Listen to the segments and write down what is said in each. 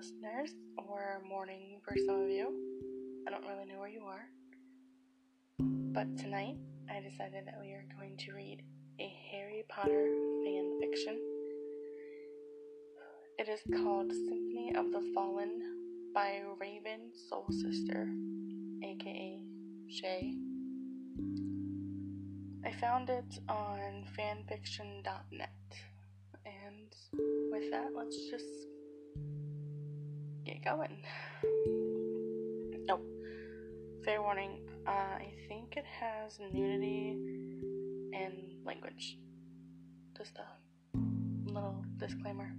listeners, or morning for some of you. I don't really know where you are. But tonight, I decided that we are going to read a Harry Potter fan fiction. It is called Symphony of the Fallen by Raven Soul Sister, aka Shay. I found it on fanfiction.net. And with that, let's just get going. Oh, fair warning. Uh, I think it has nudity and language. Just a little disclaimer.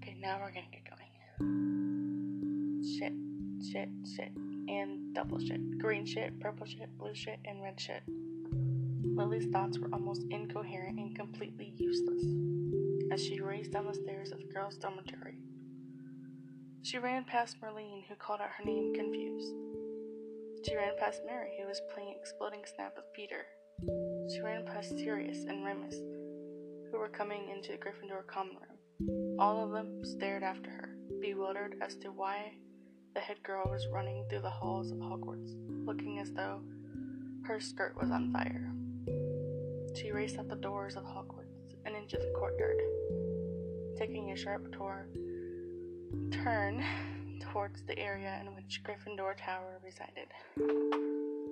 Okay, now we're gonna get going. Shit, shit, shit, and double shit. Green shit, purple shit, blue shit, and red shit. Lily's thoughts were almost incoherent and completely useless as she raced down the stairs of the girls' dormitory. She ran past Marlene, who called out her name confused. She ran past Mary, who was playing Exploding Snap with Peter. She ran past Sirius and Remus, who were coming into the Gryffindor common room. All of them stared after her, bewildered as to why the head girl was running through the halls of Hogwarts, looking as though her skirt was on fire. She raced out the doors of Hogwarts and into the courtyard, taking a sharp tour, turn towards the area in which Gryffindor Tower resided.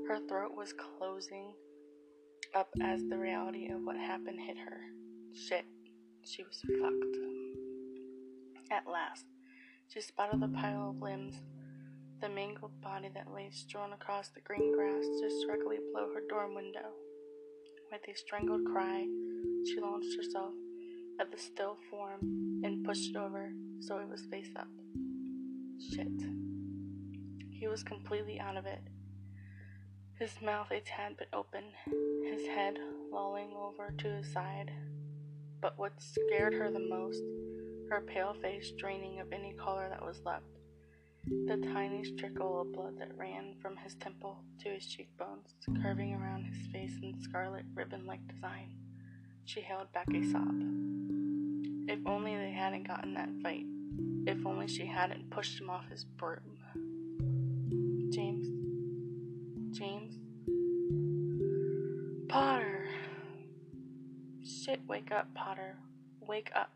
Her throat was closing up as the reality of what happened hit her. Shit, she was fucked. At last, she spotted the pile of limbs, the mangled body that lay strewn across the green grass just directly below her dorm window. With a strangled cry, she launched herself at the still form and pushed it over so it was face up. Shit. He was completely out of it. His mouth a tad bit open, his head lolling over to his side. But what scared her the most, her pale face draining of any color that was left, the tiny trickle of blood that ran from his temple to his cheekbones, curving around his face in scarlet ribbon like design. She held back a sob. If only they hadn't gotten that fight. If only she hadn't pushed him off his broom. James. James. Potter. Shit, wake up, Potter. Wake up.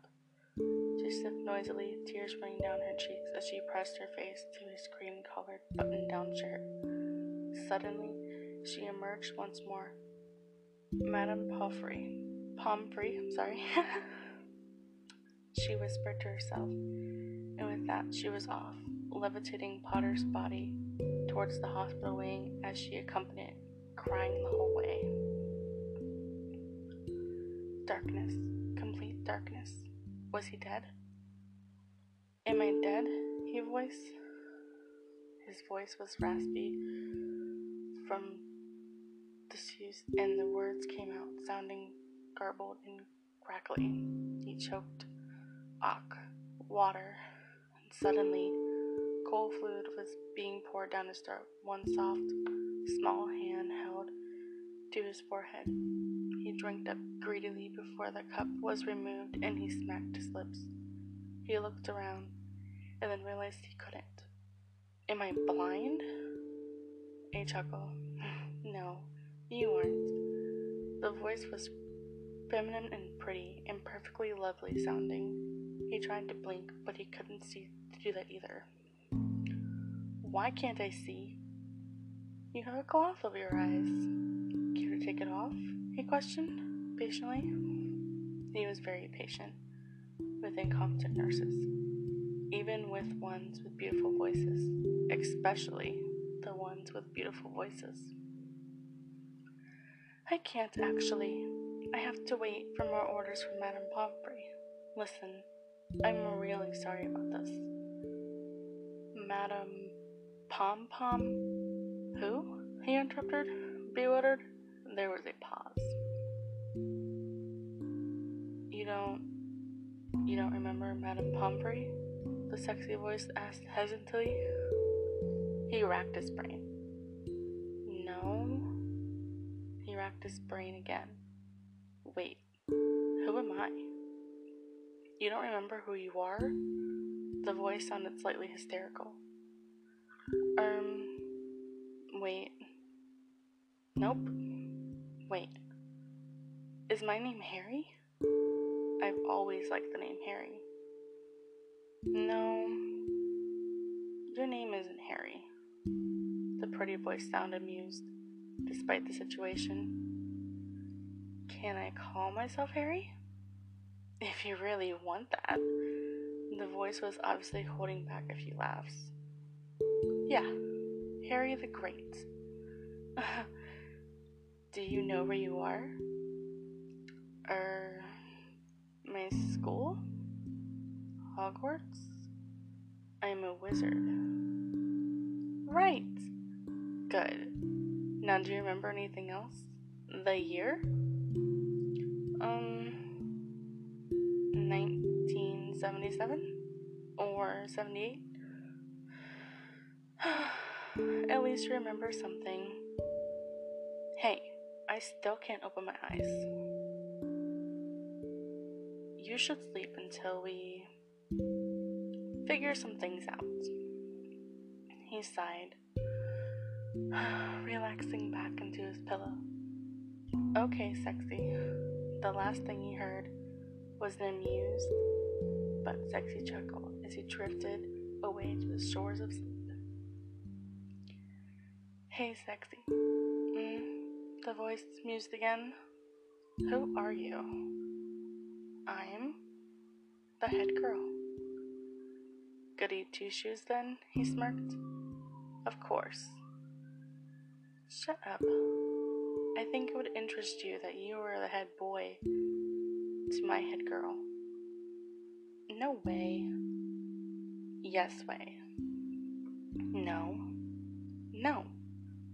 She sniffed noisily, tears running down her cheeks as she pressed her face to his cream colored button down shirt. Suddenly, she emerged once more. Madame Pomfrey. I'm sorry. she whispered to herself, and with that, she was off, levitating Potter's body towards the hospital wing as she accompanied, crying the whole way. Darkness, complete darkness. Was he dead? Am I dead? He voiced. His voice was raspy from disuse, and the words came out sounding garbled and crackly. He choked. Ach, water. And suddenly, cold fluid was being poured down his throat. One soft, small hand held to his forehead. He drank up greedily before the cup was removed and he smacked his lips. He looked around and then realized he couldn't. Am I blind? A chuckle. no, you aren't. The voice was feminine and pretty and perfectly lovely sounding. He tried to blink, but he couldn't see to do that either. Why can't I see? You have a cloth over your eyes. Care to take it off? He questioned, patiently. He was very patient with incompetent nurses, even with ones with beautiful voices, especially the ones with beautiful voices. I can't actually. I have to wait for more orders from Madame Pomfrey. Listen, I'm really sorry about this. Madame Pom Pom? Who? He interrupted, bewildered. There was a pause. You don't. You don't remember Madame Pomfrey? The sexy voice asked hesitantly. He racked his brain. No. He racked his brain again. Who am I? You don't remember who you are? The voice sounded slightly hysterical. Um, wait. Nope. Wait. Is my name Harry? I've always liked the name Harry. No, your name isn't Harry. The pretty voice sounded amused, despite the situation. Can I call myself Harry? If you really want that. The voice was obviously holding back a few laughs. Yeah, Harry the Great. Do you know where you are? Er, my school? Hogwarts? I'm a wizard. Right. Good. Now, do you remember anything else? The year? Um, 1977? Or 78? At least remember something. Hey, I still can't open my eyes. You should sleep until we figure some things out. He sighed, relaxing back into his pillow. Okay, sexy. The last thing he heard was an amused but sexy chuckle as he drifted away to the shores of sleep. Hey, sexy. Mm, the voice mused again. Who are you? I'm the head girl. Goody two shoes, then? He smirked. Of course. Shut up. I think it would interest you that you were the head boy to my head girl. No way. Yes way. No. No.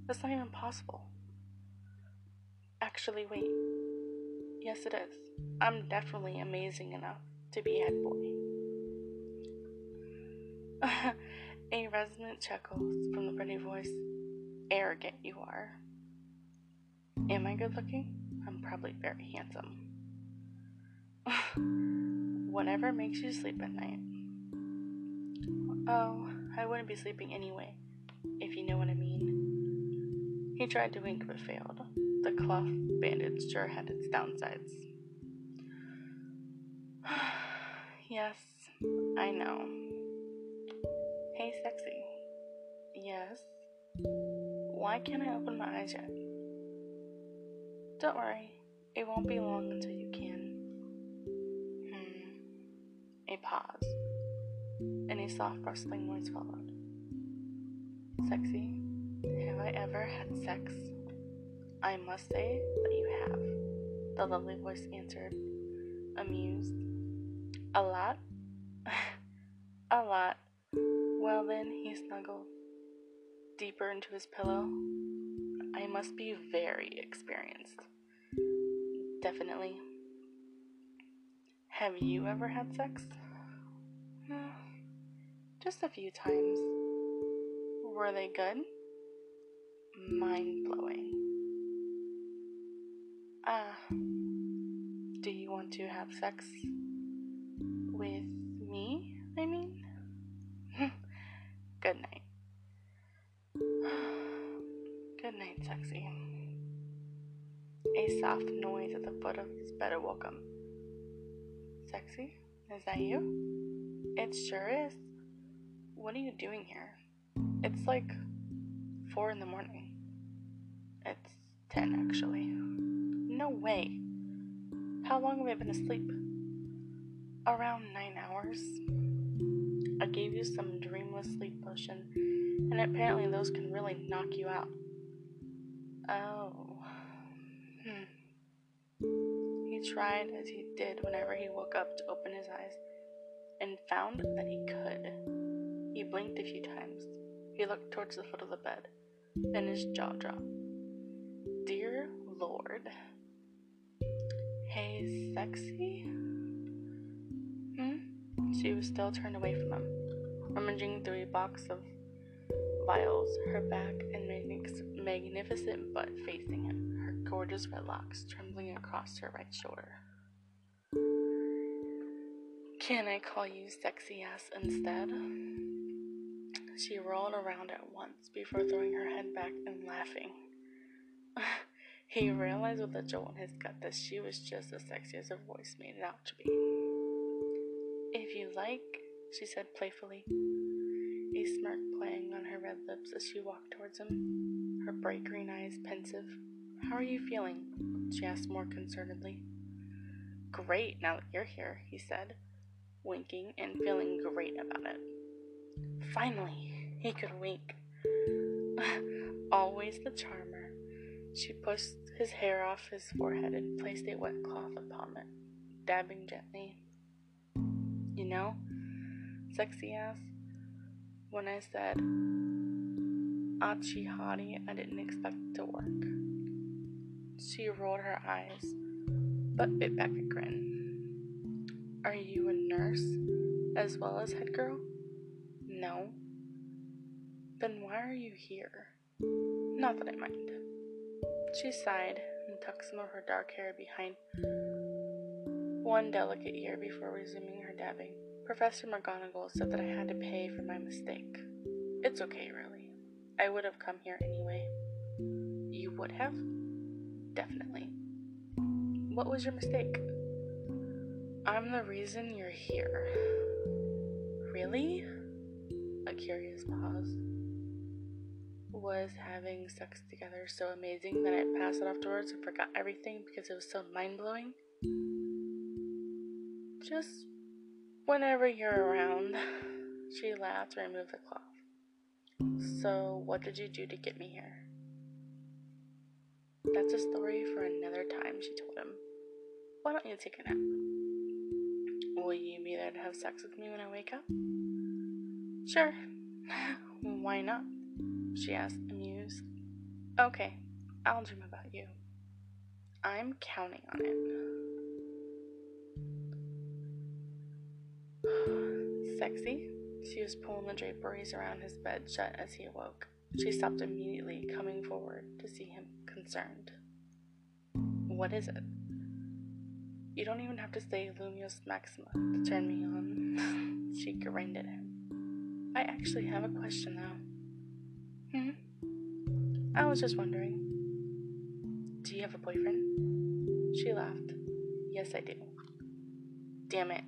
That's not even possible. Actually, wait. Yes, it is. I'm definitely amazing enough to be head boy. A resonant chuckle from the pretty voice. Arrogant you are. Am I good looking? I'm probably very handsome. Whatever makes you sleep at night. Oh, I wouldn't be sleeping anyway, if you know what I mean. He tried to wink but failed. The cloth bandage sure had its downsides. yes, I know. Hey, sexy. Yes? Why can't I open my eyes yet? Don't worry, it won't be long until you pause, and a soft rustling noise followed. Sexy, have I ever had sex? I must say that you have, the lovely voice answered, amused. A lot? a lot. Well, then, he snuggled deeper into his pillow. I must be very experienced. Definitely. Have you ever had sex? Just a few times. Were they good? Mind blowing. Ah. Do you want to have sex with me? I mean? Good night. Good night, sexy. A soft noise at the foot of his bed awoke him. Sexy? Is that you? It sure is. What are you doing here? It's like four in the morning. It's ten, actually. No way. How long have I been asleep? Around nine hours. I gave you some dreamless sleep potion, and apparently those can really knock you out. Oh. Hmm. He tried as he did whenever he woke up to open his eyes, and found that he could. He blinked a few times. He looked towards the foot of the bed. Then his jaw dropped. Dear Lord. Hey, sexy? Hmm? She was still turned away from him, rummaging through a box of vials, her back and magnificent butt facing him, her gorgeous red locks trembling across her right shoulder. Can I call you sexy ass instead? She rolled around at once before throwing her head back and laughing. he realized with a jolt in his gut that she was just as sexy as her voice made it out to be. If you like, she said playfully, a smirk playing on her red lips as she walked towards him, her bright green eyes pensive. How are you feeling? she asked more concernedly. Great, now that you're here, he said, winking and feeling great about it. Finally, he could wink. Always the charmer. She pushed his hair off his forehead and placed a wet cloth upon it, dabbing gently. You know, sexy ass, when I said Achi Hottie, I didn't expect it to work. She rolled her eyes, but bit back a grin. Are you a nurse as well as head girl? No. Then why are you here? Not that I mind. She sighed and tucked some of her dark hair behind one delicate ear before resuming her dabbing. Professor McGonagall said that I had to pay for my mistake. It's okay, really. I would have come here anyway. You would have? Definitely. What was your mistake? I'm the reason you're here. Really? A curious pause. Was having sex together so amazing that I passed it afterwards and forgot everything because it was so mind blowing? Just whenever you're around. She laughed and removed the cloth. So, what did you do to get me here? That's a story for another time, she told him. Why don't you take a nap? Will you be there to have sex with me when I wake up? Sure. Why not? She asked, amused. Okay, I'll dream about you. I'm counting on it. Sexy? She was pulling the draperies around his bed shut as he awoke. She stopped immediately, coming forward to see him concerned. What is it? You don't even have to say Lumos Maxima to turn me on. she grinned at him. I actually have a question, though. Hmm? I was just wondering. Do you have a boyfriend? She laughed. Yes, I do. Damn it.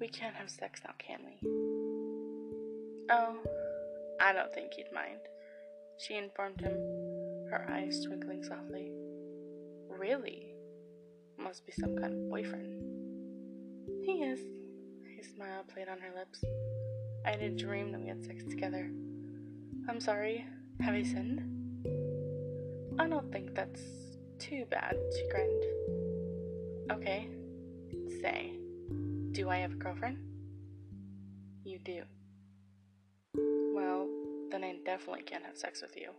We can't have sex now, can we? Oh, I don't think you'd mind. She informed him, her eyes twinkling softly. Really? Must be some kind of boyfriend. He is. A smile played on her lips. I had a dream that we had sex together. I'm sorry. Have I sinned? I don't think that's too bad, she grinned. Okay. Say, do I have a girlfriend? You do. Well, then I definitely can't have sex with you.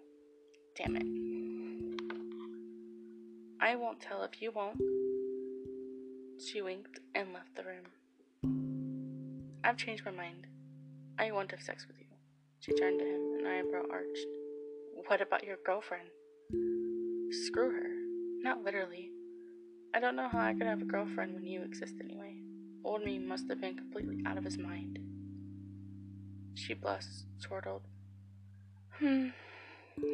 Damn it. I won't tell if you won't. She winked and left the room. I've changed my mind. I want to have sex with you. She turned to him, an eyebrow arched. What about your girlfriend? Screw her. Not literally. I don't know how I could have a girlfriend when you exist anyway. Old me must have been completely out of his mind. She blushed, chortled. Hmm,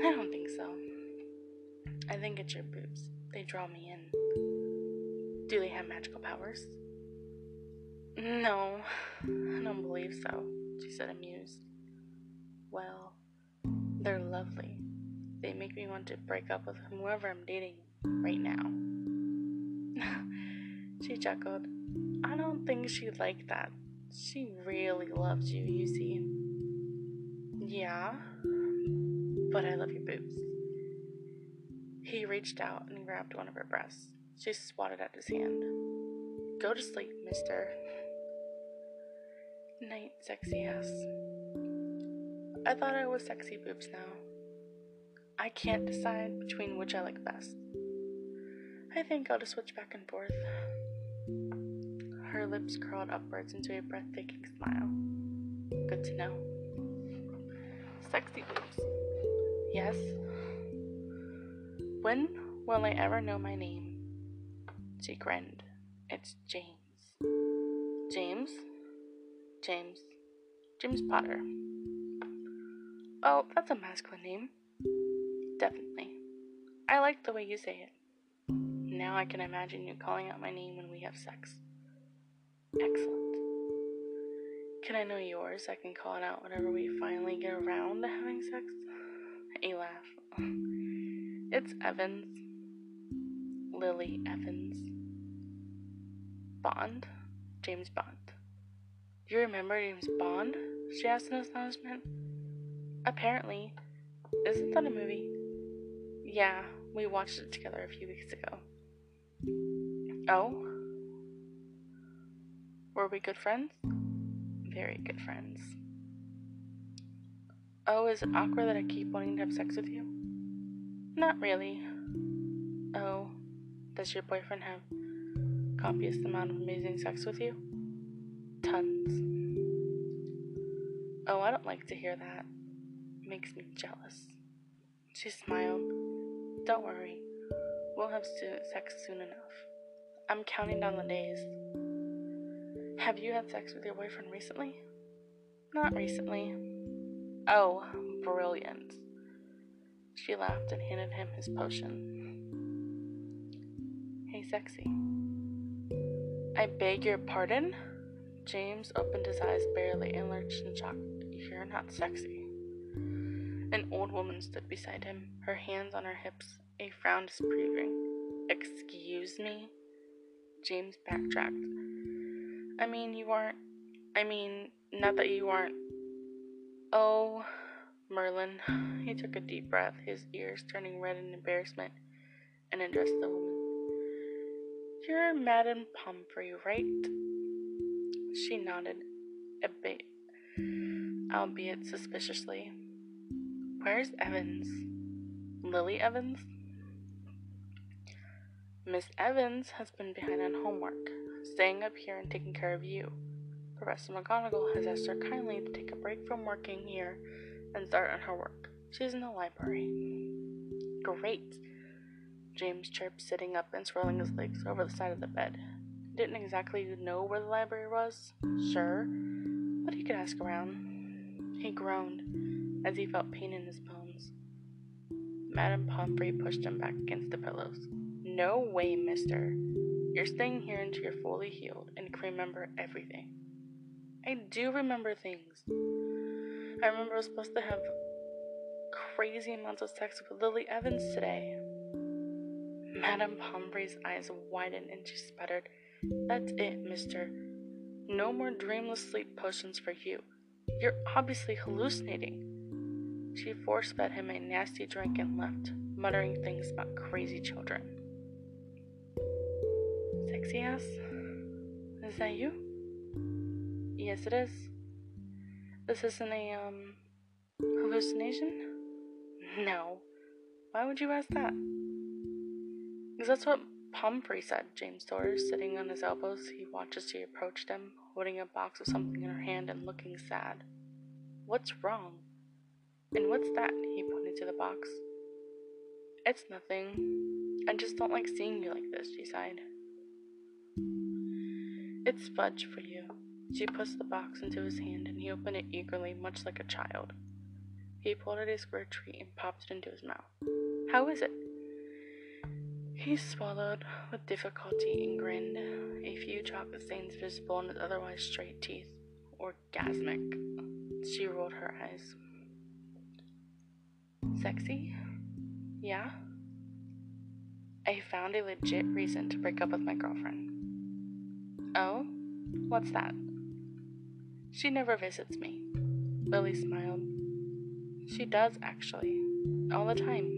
I don't think so. I think it's your boobs. They draw me in. Do they have magical powers? No, I don't believe so, she said, amused. Well, they're lovely. They make me want to break up with whoever I'm dating right now. she chuckled. I don't think she'd like that. She really loves you, you see. Yeah, but I love your boobs. He reached out and grabbed one of her breasts. She swatted at his hand. Go to sleep, mister. Night, sexy ass. I thought I was sexy boobs now. I can't decide between which I like best. I think I'll just switch back and forth. Her lips curled upwards into a breathtaking smile. Good to know. Sexy boobs. Yes. When will I ever know my name? She grinned. It's James. James? James. James Potter. Oh, that's a masculine name. Definitely. I like the way you say it. Now I can imagine you calling out my name when we have sex. Excellent. Can I know yours? I can call it out whenever we finally get around to having sex. A laugh. It's Evans. Lily Evans. Bond? James Bond. You remember James Bond? She asked in astonishment. Apparently. Isn't that a movie? Yeah, we watched it together a few weeks ago. Oh? Were we good friends? Very good friends. Oh, is it awkward that I keep wanting to have sex with you? Not really. Oh, does your boyfriend have copious amount of amazing sex with you? Tons. Oh, I don't like to hear that. makes me jealous. She smiled. Don't worry. We'll have sex soon enough. I'm counting down the days. Have you had sex with your boyfriend recently? Not recently. Oh, brilliant. She laughed and handed him his potion. Hey, sexy. I beg your pardon? James opened his eyes barely and lurched in shock. You're not sexy. An old woman stood beside him, her hands on her hips, a frown disapproving. Excuse me? James backtracked. I mean, you aren't. I mean, not that you aren't. Oh, Merlin. He took a deep breath, his ears turning red in embarrassment, and addressed the woman. You're Madame Pomfrey, right? She nodded, a bit, albeit suspiciously. Where's Evans? Lily Evans? Miss Evans has been behind on homework, staying up here and taking care of you. Professor McGonagall has asked her kindly to take a break from working here and start on her work. She's in the library. Great, James chirped, sitting up and swirling his legs over the side of the bed. Didn't exactly know where the library was, sure, but he could ask around. He groaned as he felt pain in his bones. Madame Pomfrey pushed him back against the pillows. No way, mister. You're staying here until you're fully healed and can remember everything. I do remember things. I remember I was supposed to have crazy amounts of sex with Lily Evans today. Madame Pomfrey's eyes widened and she sputtered, That's it, mister. No more dreamless sleep potions for you. You're obviously hallucinating. She force fed him a nasty drink and left, muttering things about crazy children. Sexy ass? Is that you? Yes, it is. This isn't a, um, hallucination? No. Why would you ask that? Because that's what Pomfrey said, James Torres, sitting on his elbows. He watches she approached him, holding a box of something in her hand and looking sad. What's wrong? And what's that? He pointed to the box. It's nothing. I just don't like seeing you like this, she sighed. It's fudge for you. She pushed the box into his hand and he opened it eagerly, much like a child. He pulled out a square treat and popped it into his mouth. How is it? He swallowed with difficulty and grinned, a few chocolate stains visible on his otherwise straight teeth. Orgasmic. She rolled her eyes. Sexy? Yeah? I found a legit reason to break up with my girlfriend. Oh? What's that? She never visits me. Lily smiled. She does, actually. All the time.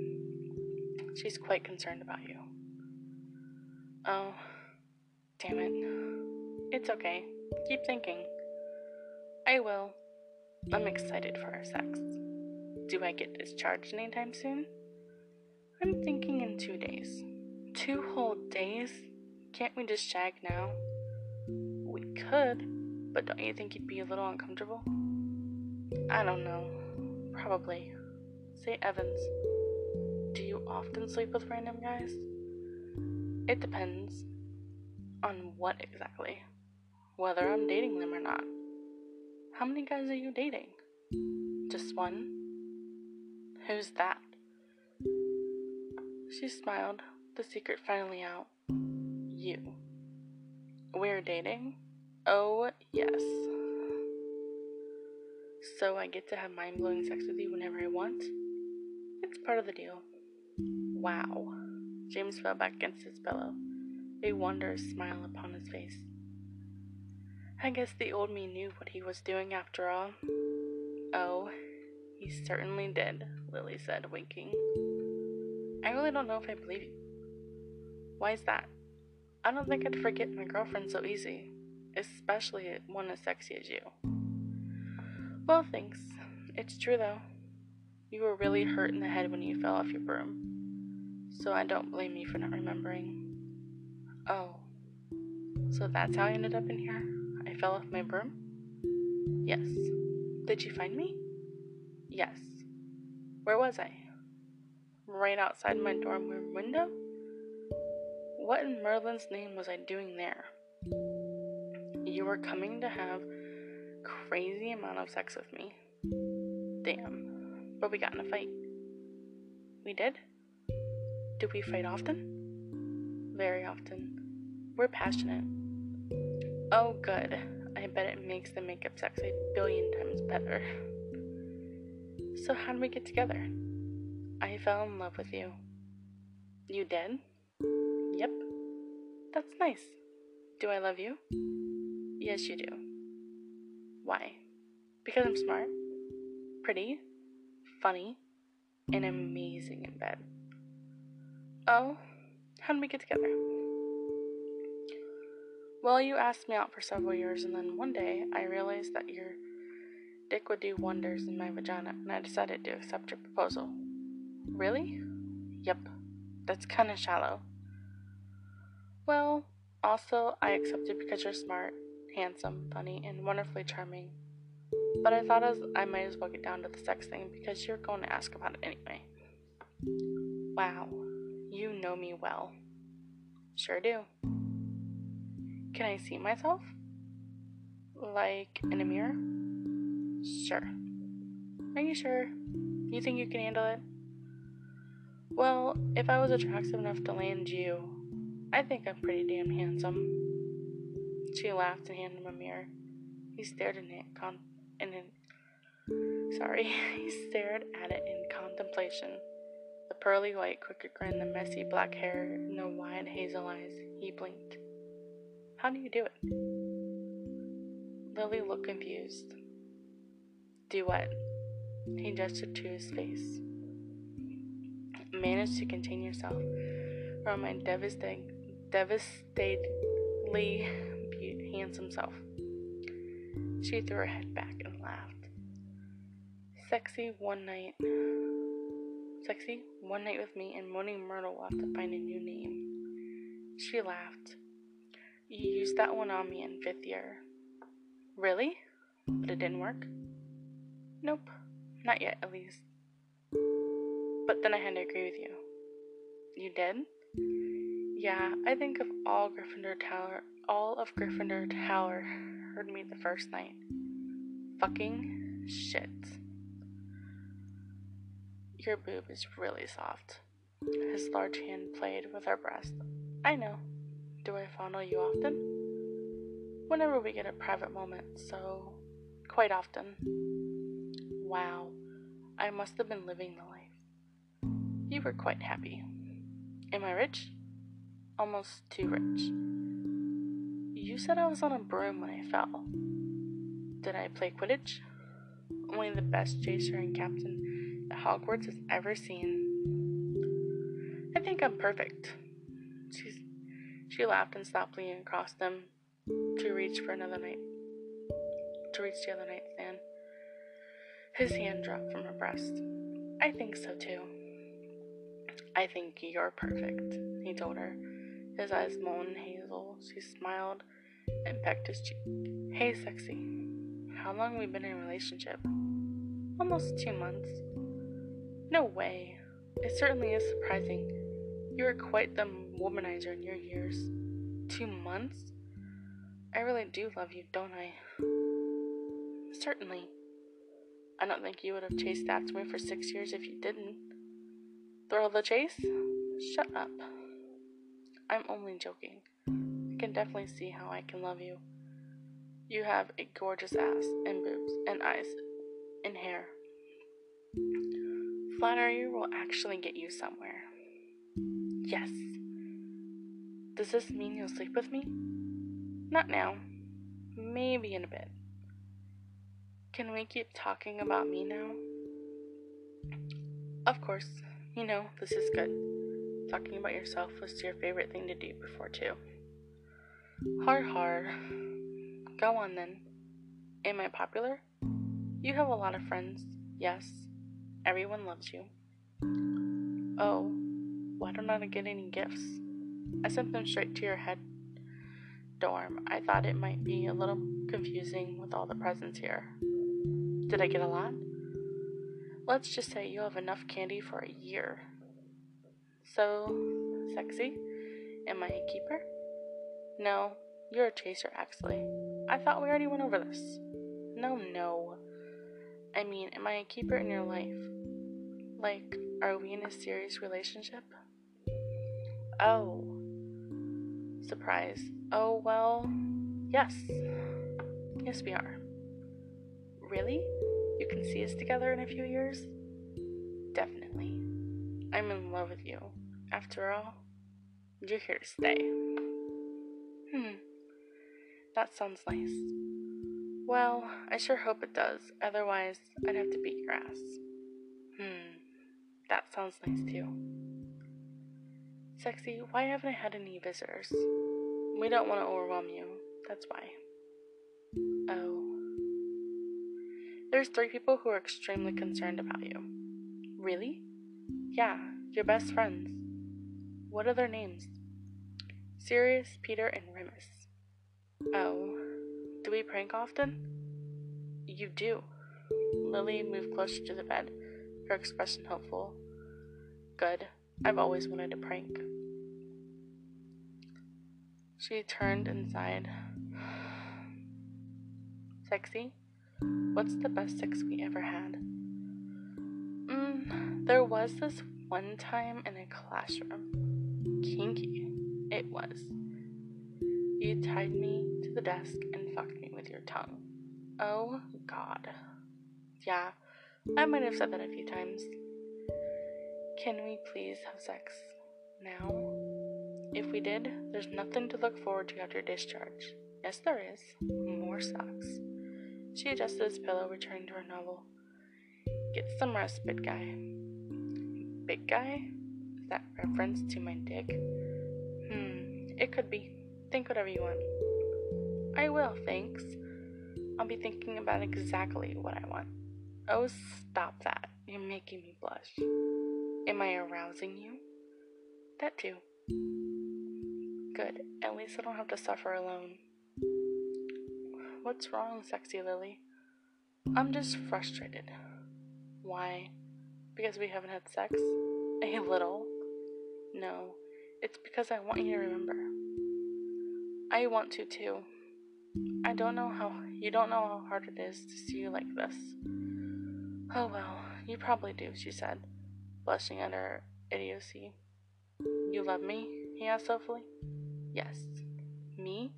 She's quite concerned about you. Oh, damn it. It's okay. Keep thinking. I will. I'm excited for our sex. Do I get discharged anytime soon? I'm thinking in two days. Two whole days? Can't we just shag now? We could, but don't you think you'd be a little uncomfortable? I don't know. Probably. Say Evans. Do you often sleep with random guys? It depends. On what exactly? whether I'm dating them or not. How many guys are you dating? Just one? Who's that? She smiled, the secret finally out. You. We're dating? Oh, yes. So I get to have mind blowing sex with you whenever I want? It's part of the deal. Wow. James fell back against his pillow, a wondrous smile upon his face. I guess the old me knew what he was doing after all. Oh, he certainly did, Lily said, winking. I really don't know if I believe you. Why is that? I don't think I'd forget my girlfriend so easy, especially one as sexy as you. Well, thanks. It's true though. You were really hurt in the head when you fell off your broom, so I don't blame you for not remembering. Oh, so that's how I ended up in here? I fell off my broom? Yes. Did you find me? Yes. Where was I? Right outside my dorm room window? What in Merlin's name was I doing there? You were coming to have crazy amount of sex with me. Damn. But we got in a fight. We did? Do we fight often? Very often. We're passionate. Oh, good. I bet it makes the makeup sex a billion times better. So, how did we get together? I fell in love with you. You did? Yep. That's nice. Do I love you? Yes, you do. Why? Because I'm smart, pretty, funny, and amazing in bed. Oh, how did we get together? Well, you asked me out for several years, and then one day I realized that your dick would do wonders in my vagina, and I decided to accept your proposal. Really? Yep. That's kinda shallow. Well, also, I accepted because you're smart, handsome, funny, and wonderfully charming. But I thought as I might as well get down to the sex thing because you're going to ask about it anyway. Wow, you know me well. Sure do. Can I see myself? Like in a mirror? Sure. Are you sure? You think you can handle it? Well, if I was attractive enough to land you, I think I'm pretty damn handsome. She laughed and handed him a mirror. He stared in it con- in. Sorry, he stared at it in contemplation. The pearly white crooked grin, the messy black hair, and the wide hazel eyes. He blinked. How do you do it? Lily looked confused. Do what? He gestured to his face. Manage to contain yourself, might devastate, devastatedly handsome self. She threw her head back and laughed. Sexy one night. Sexy one night with me, and Moaning Myrtle will have to find a new name. She laughed. You used that one on me in fifth year. Really? But it didn't work? Nope. Not yet, at least. But then I had to agree with you. You did? Yeah, I think of all Gryffindor Tower all of Gryffindor Tower heard me the first night. Fucking shit. Your boob is really soft. His large hand played with her breast. I know. Do I fondle you often? Whenever we get a private moment, so quite often. Wow, I must have been living the life. You were quite happy. Am I rich? Almost too rich. You said I was on a broom when I fell. Did I play Quidditch? Only the best chaser and captain that Hogwarts has ever seen. I think I'm perfect. She laughed and stopped leaning across them to reach for another night. To reach the other nightstand. His hand dropped from her breast. I think so too. I think you're perfect, he told her, his eyes molten hazel. She smiled and pecked his cheek. Hey, sexy. How long we been in relationship? Almost two months. No way. It certainly is surprising. You are quite the womanizer in your years. Two months? I really do love you, don't I? Certainly. I don't think you would have chased after me for six years if you didn't. Thrill of the chase? Shut up. I'm only joking. I can definitely see how I can love you. You have a gorgeous ass and boobs and eyes and hair. Flattery will actually get you somewhere. Yes. Does this mean you'll sleep with me? Not now. Maybe in a bit. Can we keep talking about me now? Of course. You know, this is good. Talking about yourself was your favorite thing to do before, too. Har har. Go on then. Am I popular? You have a lot of friends, yes. Everyone loves you. Oh, why don't I get any gifts? I sent them straight to your head dorm. I thought it might be a little confusing with all the presents here. Did I get a lot? Let's just say you have enough candy for a year. So, sexy? Am I a keeper? No, you're a chaser, actually. I thought we already went over this. No, no. I mean, am I a keeper in your life? Like, are we in a serious relationship? Oh. Surprise. Oh, well, yes. Yes, we are. Really? You can see us together in a few years? I'm in love with you. After all, you're here to stay. Hmm. That sounds nice. Well, I sure hope it does. Otherwise, I'd have to beat your ass. Hmm. That sounds nice too. Sexy, why haven't I had any visitors? We don't want to overwhelm you. That's why. Oh. There's three people who are extremely concerned about you. Really? Yeah, your best friends. What are their names? Sirius, Peter, and Remus. Oh. Do we prank often? You do. Lily moved closer to the bed, her expression hopeful. Good. I've always wanted to prank. She turned and sighed. Sexy? What's the best sex we ever had? Mm, there was this one time in a classroom. Kinky. It was. You tied me to the desk and fucked me with your tongue. Oh, God. Yeah, I might have said that a few times. Can we please have sex now? If we did, there's nothing to look forward to after discharge. Yes, there is. More sucks. She adjusted his pillow, returning to her novel. Get some rest, big guy. Big guy? Is that reference to my dick? Hmm, it could be. Think whatever you want. I will, thanks. I'll be thinking about exactly what I want. Oh, stop that. You're making me blush. Am I arousing you? That too. Good. At least I don't have to suffer alone. What's wrong, sexy Lily? I'm just frustrated. Why? Because we haven't had sex? A little? No, it's because I want you to remember. I want to too. I don't know how, you don't know how hard it is to see you like this. Oh well, you probably do, she said, blushing at her idiocy. You love me? he asked softly. Yes. Me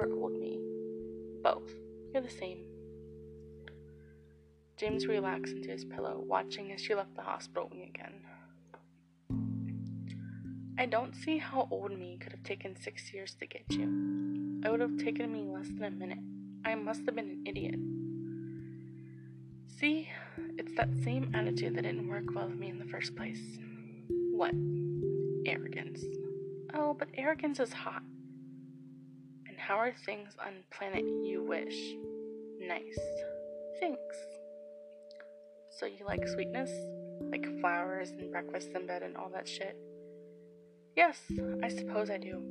or old me? Both. You're the same. James relaxed into his pillow, watching as she left the hospital wing again. I don't see how old me could have taken six years to get you. It would have taken me less than a minute. I must have been an idiot. See, it's that same attitude that didn't work well with me in the first place. What? Arrogance. Oh, but arrogance is hot. And how are things on planet you wish? Nice. Thanks. So you like sweetness? Like flowers and breakfast in bed and all that shit? Yes, I suppose I do.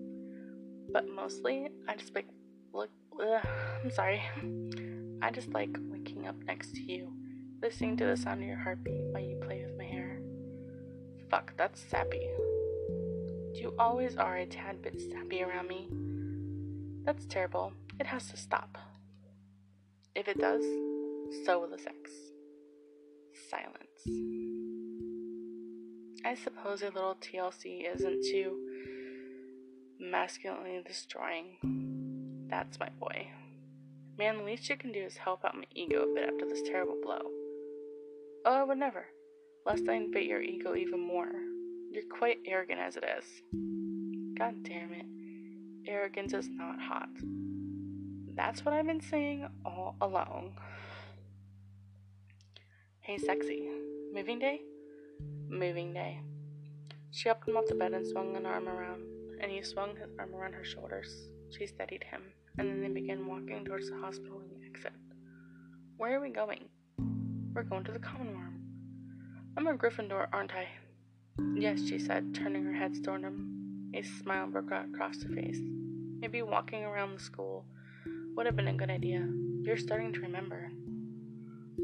But mostly, I just like look. Ugh, I'm sorry. I just like waking up next to you, listening to the sound of your heartbeat while you play with my hair. Fuck, that's sappy. You always are a tad bit sappy around me. That's terrible. It has to stop. If it does, so will the sex. Silence. I suppose a little TLC isn't too masculinely destroying. That's my boy. Man, the least you can do is help out my ego a bit after this terrible blow. Oh, I would never, lest I invade your ego even more. You're quite arrogant as it is. God damn it. Arrogance is not hot. That's what I've been saying all along. Hey, sexy. Moving day? Moving day. She helped him off the bed and swung an arm around, and he swung his arm around her shoulders. She steadied him, and then they began walking towards the hospital exit. Where are we going? We're going to the common room. I'm a Gryffindor, aren't I? Yes, she said, turning her head toward him. A smile broke across her face. Maybe walking around the school would have been a good idea. You're starting to remember.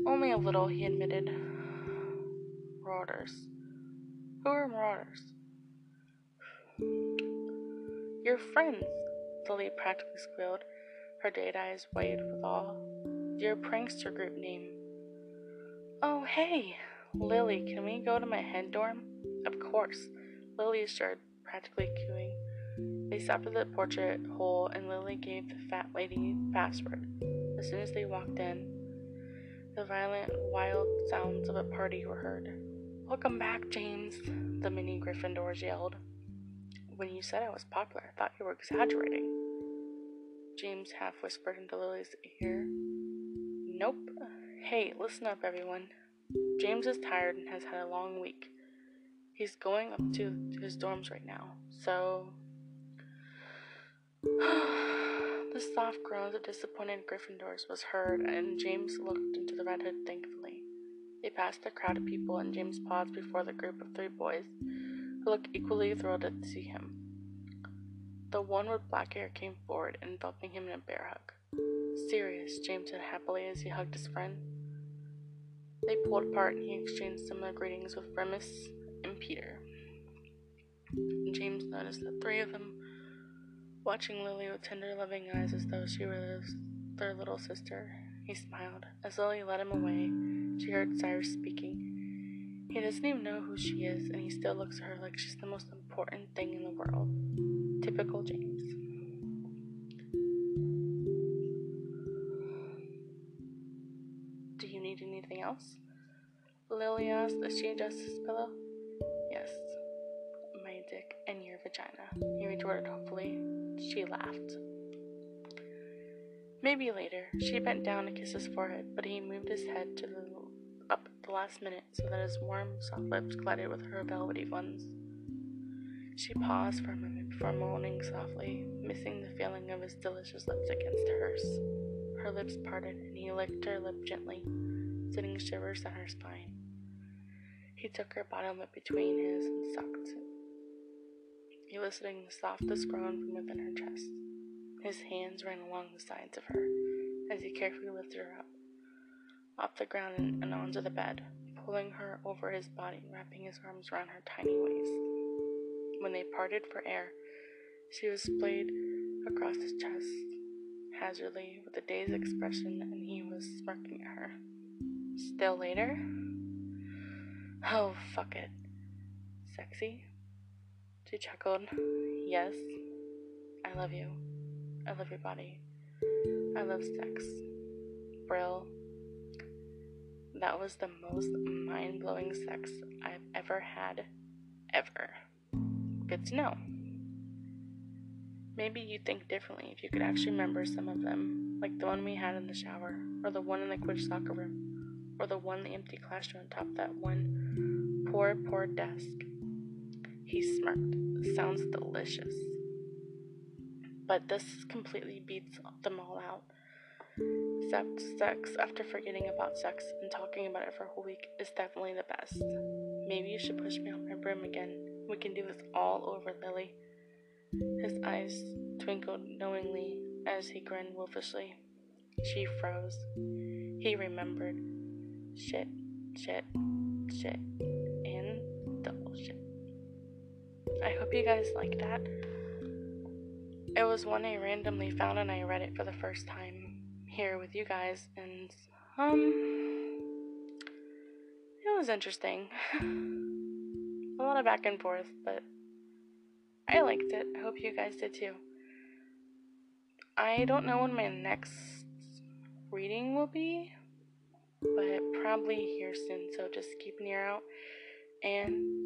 Only a little, he admitted. Marauders. Who are marauders? Your friends, Lily practically squealed, her dead eyes wide with awe. Your prankster group name. Oh, hey! Lily, can we go to my head dorm? Of course, Lily assured, practically cooing. They stopped at the portrait hole and Lily gave the fat lady password. As soon as they walked in, the violent, wild sounds of a party were heard. Welcome back, James, the mini Gryffindors yelled. When you said I was popular, I thought you were exaggerating. James half whispered into Lily's ear. Nope. Hey, listen up, everyone. James is tired and has had a long week. He's going up to his dorms right now, so the soft groans of disappointed Gryffindors was heard, and James looked into the Red Hood thankfully. They passed a crowd of people, and James paused before the group of three boys, who looked equally thrilled to see him. The one with black hair came forward, enveloping him in a bear hug. Sirius, James said happily as he hugged his friend. They pulled apart, and he exchanged similar greetings with Remus and Peter. James noticed that three of them Watching Lily with tender, loving eyes as though she were their little sister, he smiled. As Lily led him away, she heard Sirius speaking. He doesn't even know who she is, and he still looks at her like she's the most important thing in the world. Typical James. Do you need anything else? Lily asked as she adjusted his pillow. Yes, my dick and your vagina, he retorted hopefully. She laughed. Maybe later. She bent down to kiss his forehead, but he moved his head to the up at the last minute so that his warm, soft lips glided with her velvety ones. She paused for a moment before moaning softly, missing the feeling of his delicious lips against hers. Her lips parted, and he licked her lip gently, sending shivers down her spine. He took her bottom lip between his and sucked eliciting the softest groan from within her chest. His hands ran along the sides of her as he carefully lifted her up, off the ground and, and onto the bed, pulling her over his body, and wrapping his arms around her tiny waist. When they parted for air, she was splayed across his chest, hazardly, with a dazed expression, and he was smirking at her. Still later? Oh, fuck it. Sexy? She chuckled. Yes, I love you. I love your body. I love sex. Brill. That was the most mind blowing sex I've ever had. Ever. Good to know. Maybe you'd think differently if you could actually remember some of them, like the one we had in the shower, or the one in the Quidditch soccer room, or the one in the empty classroom on top of that one poor, poor desk. He smirked. Sounds delicious. But this completely beats them all out. Except sex, after forgetting about sex and talking about it for a whole week, is definitely the best. Maybe you should push me out my broom again. We can do this all over, Lily. His eyes twinkled knowingly as he grinned wolfishly. She froze. He remembered. Shit, shit, shit. I hope you guys like that. it was one I randomly found and I read it for the first time here with you guys, and um, it was interesting. A lot of back and forth, but I liked it. I hope you guys did too. I don't know when my next reading will be, but probably here soon, so just keep an ear out. And